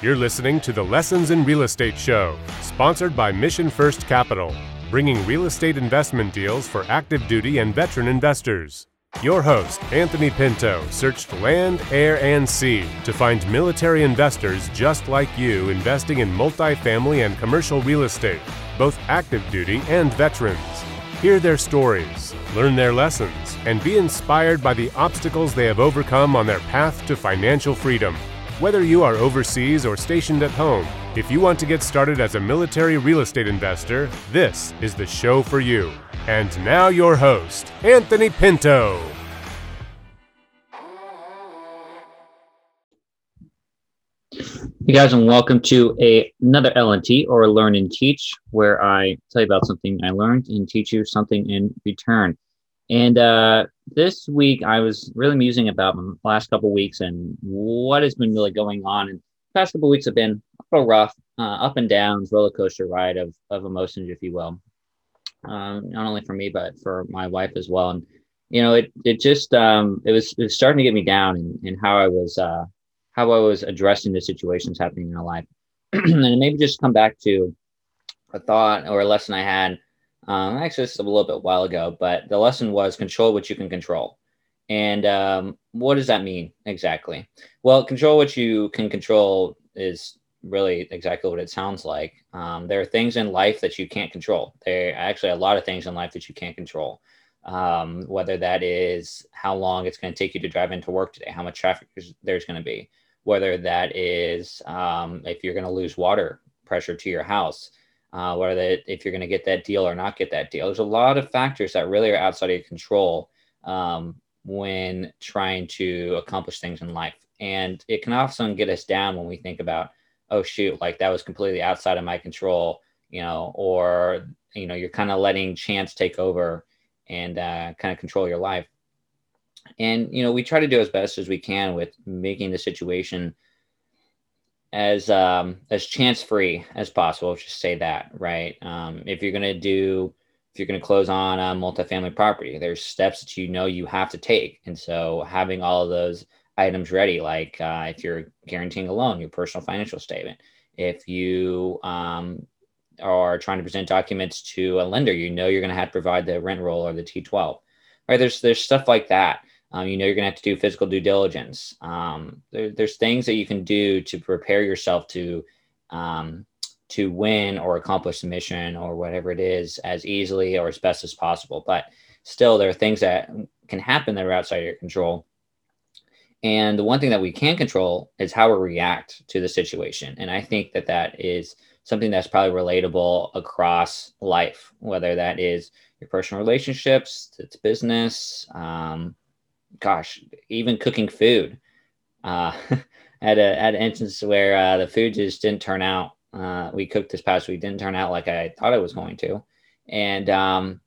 You're listening to the Lessons in Real Estate Show, sponsored by Mission First Capital, bringing real estate investment deals for active duty and veteran investors. Your host, Anthony Pinto, searched land, air, and sea to find military investors just like you investing in multifamily and commercial real estate, both active duty and veterans. Hear their stories, learn their lessons, and be inspired by the obstacles they have overcome on their path to financial freedom. Whether you are overseas or stationed at home, if you want to get started as a military real estate investor, this is the show for you. And now, your host, Anthony Pinto. Hey guys, and welcome to a, another LNT or Learn and Teach, where I tell you about something I learned and teach you something in return. And uh, this week, I was really musing about my last couple weeks and what has been really going on. And the past couple weeks have been a rough, uh, up and downs, roller coaster ride of of emotions, if you will. Um, not only for me, but for my wife as well. And you know, it it just um, it was it was starting to get me down in how I was uh, how I was addressing the situations happening in my life, and maybe just come back to a thought or a lesson I had um, actually, this is a little bit while ago, but the lesson was control what you can control. And um, what does that mean exactly? Well, control what you can control is really exactly what it sounds like. Um, there are things in life that you can't control. There are actually a lot of things in life that you can't control. Um, whether that is how long it's going to take you to drive into work today, how much traffic there's going to be, whether that is um, if you're going to lose water pressure to your house, uh, whether if you're going to get that deal or not get that deal. There's a lot of factors that really are outside of your control um, when trying to accomplish things in life. And it can often get us down when we think about, oh, shoot, like that was completely outside of my control, you know, or, you know, you're kind of letting chance take over and uh, kind of control your life. And, you know, we try to do as best as we can with making the situation as um, as chance free as possible. Just say that, right? Um, if you're gonna do, if you're gonna close on a multifamily property, there's steps that you know you have to take, and so having all of those items ready, like uh, if you're guaranteeing a loan, your personal financial statement, if you um, are trying to present documents to a lender, you know you're gonna have to provide the rent roll or the T12, right? There's there's stuff like that um, you know, you're going to have to do physical due diligence. Um, there, there's things that you can do to prepare yourself to um, to win or accomplish the mission or whatever it is as easily or as best as possible. But still, there are things that can happen that are outside your control. And the one thing that we can control is how we react to the situation. And I think that that is something that's probably relatable across life, whether that is your personal relationships, it's business, um, gosh, even cooking food. Uh, had a had an instance where uh, the food just didn't turn out. Uh, we cooked this past week, didn't turn out like I thought it was going to, and um,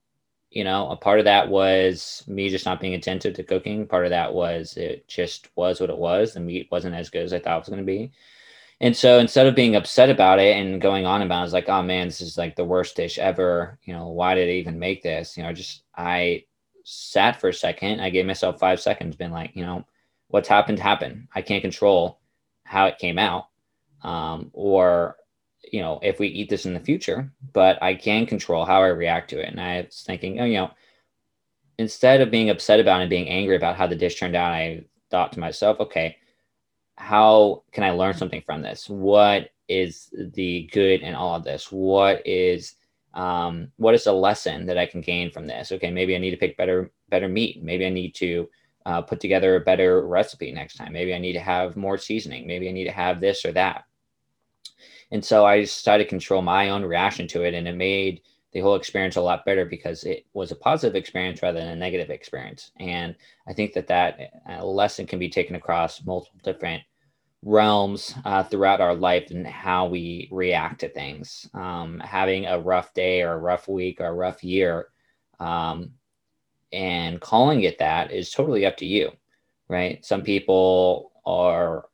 you know, a part of that was me just not being attentive to cooking. Part of that was it just was what it was. The meat wasn't as good as I thought it was going to be. And so instead of being upset about it and going on about it, I was like, oh man, this is like the worst dish ever. You know, why did I even make this? You know, just I sat for a second. I gave myself five seconds, been like, you know, what's happened happened. I can't control how it came out. Um, or, you know, if we eat this in the future, but I can control how I react to it. And I was thinking, oh, you know, instead of being upset about and being angry about how the dish turned out, I thought to myself, okay, how can I learn something from this? What is the good in all of this? What is um, what is a lesson that I can gain from this? Okay, maybe I need to pick better better meat. Maybe I need to uh, put together a better recipe next time. Maybe I need to have more seasoning. Maybe I need to have this or that. And so I started to control my own reaction to it, and it made the whole experience a lot better because it was a positive experience rather than a negative experience. And I think that that uh, lesson can be taken across multiple different realms uh, throughout our life and how we react to things. Um, having a rough day or a rough week or a rough year um, and calling it that is totally up to you, right? Some people are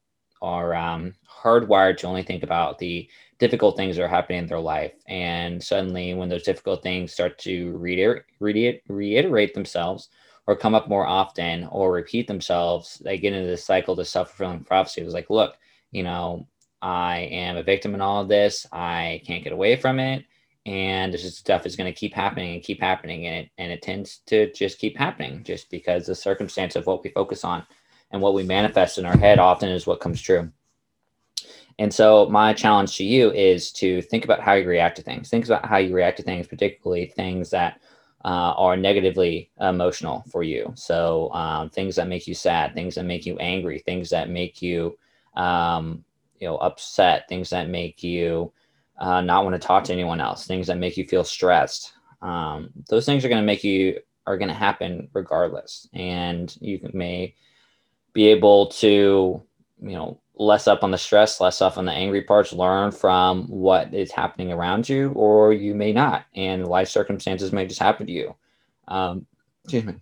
are um, hardwired to only think about the difficult things that are happening in their life, and suddenly when those difficult things start to reiter- reiter- reiterate themselves or come up more often or repeat themselves, they get into this cycle, the self fulfilling prophecy. It was like, look, you know, I am a victim in all of this. I can't get away from it. And this stuff is going to keep happening and keep happening. And it, and it tends to just keep happening just because the circumstance of what we focus on and what we manifest in our head often is what comes true. And so, my challenge to you is to think about how you react to things. Think about how you react to things, particularly things that uh, are negatively emotional for you. So, um, things that make you sad, things that make you angry, things that make you, um, you know, upset, things that make you uh, not want to talk to anyone else, things that make you feel stressed. Um, those things are going to make you are going to happen regardless, and you may be able to, you know, less up on the stress, less up on the angry parts, learn from what is happening around you, or you may not. And life circumstances may just happen to you. Um, excuse me.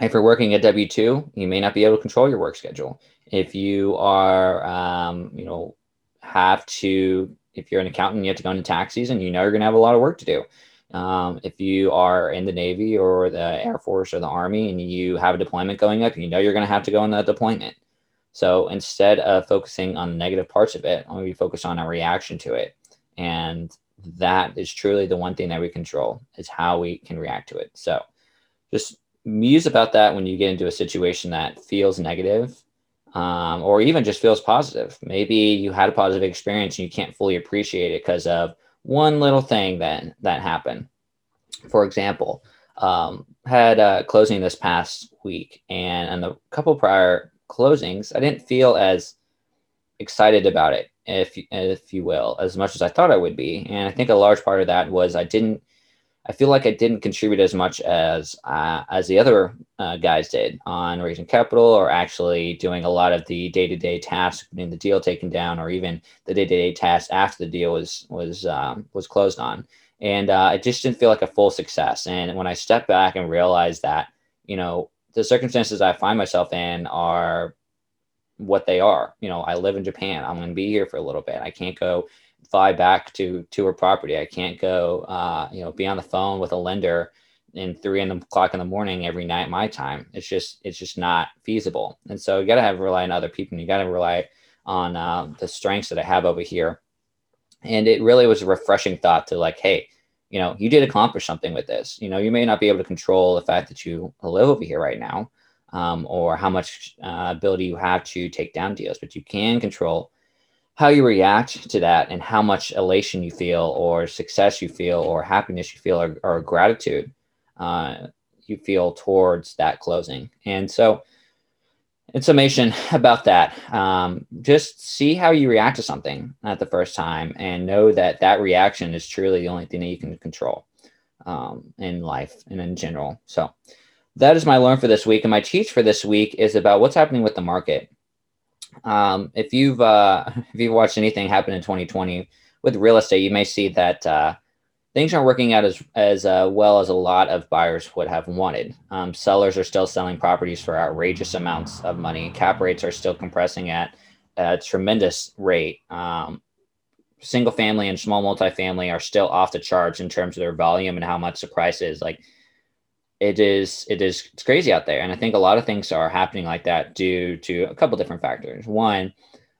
If you're working at W 2, you may not be able to control your work schedule. If you are, um, you know, have to, if you're an accountant, you have to go into tax season, you know you're going to have a lot of work to do. Um, if you are in the Navy or the Air Force or the Army and you have a deployment going up, you know you're going to have to go on that deployment. So instead of focusing on the negative parts of it, we focus on our reaction to it. And that is truly the one thing that we control is how we can react to it. So just muse about that when you get into a situation that feels negative um, or even just feels positive. Maybe you had a positive experience and you can't fully appreciate it because of one little thing that that happened. For example, um, had a closing this past week, and and the couple prior closings, I didn't feel as excited about it, if if you will, as much as I thought I would be. And I think a large part of that was I didn't. I feel like I didn't contribute as much as uh, as the other uh, guys did on raising capital or actually doing a lot of the day to day tasks, getting the deal taken down, or even the day to day tasks after the deal was was um, was closed on. And uh, it just didn't feel like a full success. And when I stepped back and realized that, you know, the circumstances I find myself in are what they are. You know, I live in Japan. I'm going to be here for a little bit. I can't go fly back to to a property. I can't go, uh, you know, be on the phone with a lender in three in the clock in the morning every night my time. It's just it's just not feasible. And so you got to have rely on other people. And you got to rely on uh, the strengths that I have over here. And it really was a refreshing thought to like, hey, you know, you did accomplish something with this. You know, you may not be able to control the fact that you live over here right now, um, or how much uh, ability you have to take down deals, but you can control how you react to that and how much elation you feel, or success you feel, or happiness you feel, or, or gratitude uh, you feel towards that closing. And so, in summation about that, um, just see how you react to something at the first time and know that that reaction is truly the only thing that you can control um, in life and in general. So that is my learn for this week. And my teach for this week is about what's happening with the market. Um, if you've uh, if you've watched anything happen in 2020 with real estate, you may see that uh, things aren't working out as as uh, well as a lot of buyers would have wanted. Um, sellers are still selling properties for outrageous amounts of money. Cap rates are still compressing at a tremendous rate. Um, single family and small multifamily are still off the charts in terms of their volume and how much the price is. Like it is, it is it's crazy out there, and I think a lot of things are happening like that due to a couple different factors. One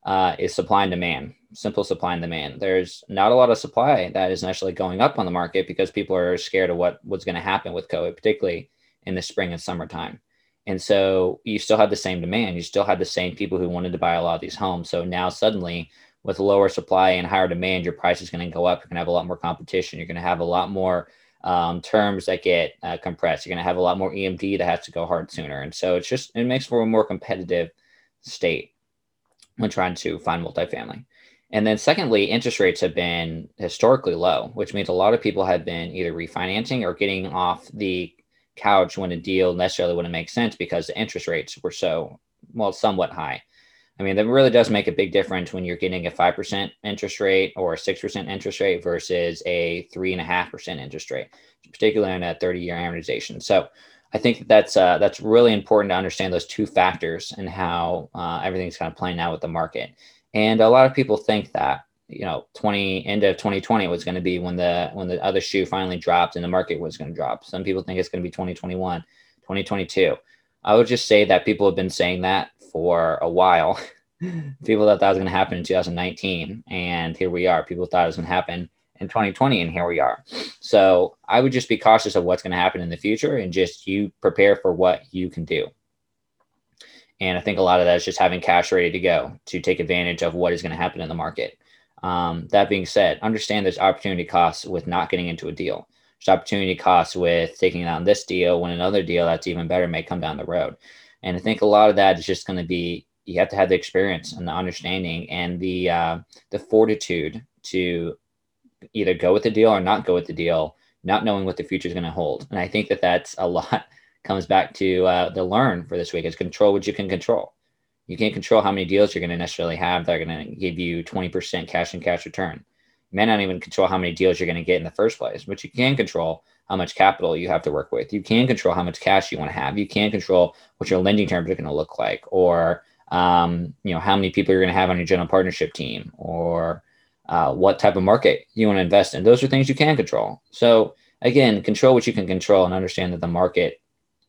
uh, is supply and demand simple supply and demand. There's not a lot of supply that is necessarily going up on the market because people are scared of what what's going to happen with COVID, particularly in the spring and summertime. And so you still have the same demand. You still have the same people who wanted to buy a lot of these homes. So now suddenly, with lower supply and higher demand, your price is going to go up. You're going to have a lot more competition. You're going to have a lot more um, terms that get uh, compressed. You're going to have a lot more EMD that has to go hard sooner. And so it's just it makes for a more competitive state when trying to find multifamily. And then secondly, interest rates have been historically low, which means a lot of people have been either refinancing or getting off the couch when a deal necessarily wouldn't make sense because the interest rates were so well somewhat high. I mean, that really does make a big difference when you're getting a five percent interest rate or a six percent interest rate versus a three and a half percent interest rate, particularly in a 30-year amortization. So I think that that's uh, that's really important to understand those two factors and how uh, everything's kind of playing out with the market. And a lot of people think that you know 20 end of 2020 was going to be when the when the other shoe finally dropped and the market was going to drop. Some people think it's going to be 2021, 2022. I would just say that people have been saying that for a while. people thought that was going to happen in 2019, and here we are. People thought it was going to happen in 2020, and here we are. So I would just be cautious of what's going to happen in the future, and just you prepare for what you can do. And I think a lot of that is just having cash ready to go to take advantage of what is going to happen in the market. Um, that being said, understand there's opportunity costs with not getting into a deal. There's opportunity costs with taking on this deal when another deal that's even better may come down the road. And I think a lot of that is just going to be you have to have the experience and the understanding and the uh, the fortitude to either go with the deal or not go with the deal, not knowing what the future is going to hold. And I think that that's a lot comes back to uh, the learn for this week is control what you can control. You can't control how many deals you're going to necessarily have that are going to give you 20% cash and cash return. You may not even control how many deals you're going to get in the first place, but you can control how much capital you have to work with. You can control how much cash you want to have. You can control what your lending terms are going to look like, or um, you know how many people you're going to have on your general partnership team, or uh, what type of market you want to invest in. Those are things you can control. So again, control what you can control and understand that the market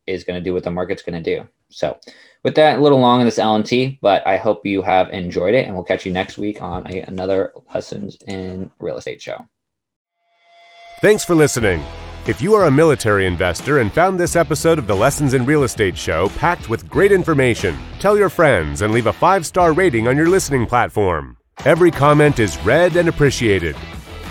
is going to do what the market's going to do. So with that, a little long in this LNT, but I hope you have enjoyed it, and we'll catch you next week on a, another Lessons in Real Estate show. Thanks for listening. If you are a military investor and found this episode of the Lessons in Real Estate show packed with great information, tell your friends and leave a five star rating on your listening platform. Every comment is read and appreciated.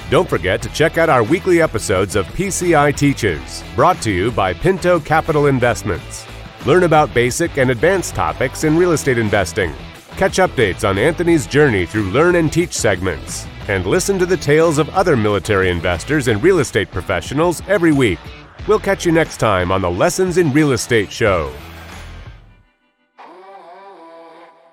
Don't forget to check out our weekly episodes of PCI Teaches, brought to you by Pinto Capital Investments. Learn about basic and advanced topics in real estate investing. Catch updates on Anthony's journey through Learn and Teach segments. And listen to the tales of other military investors and real estate professionals every week. We'll catch you next time on the Lessons in Real Estate show.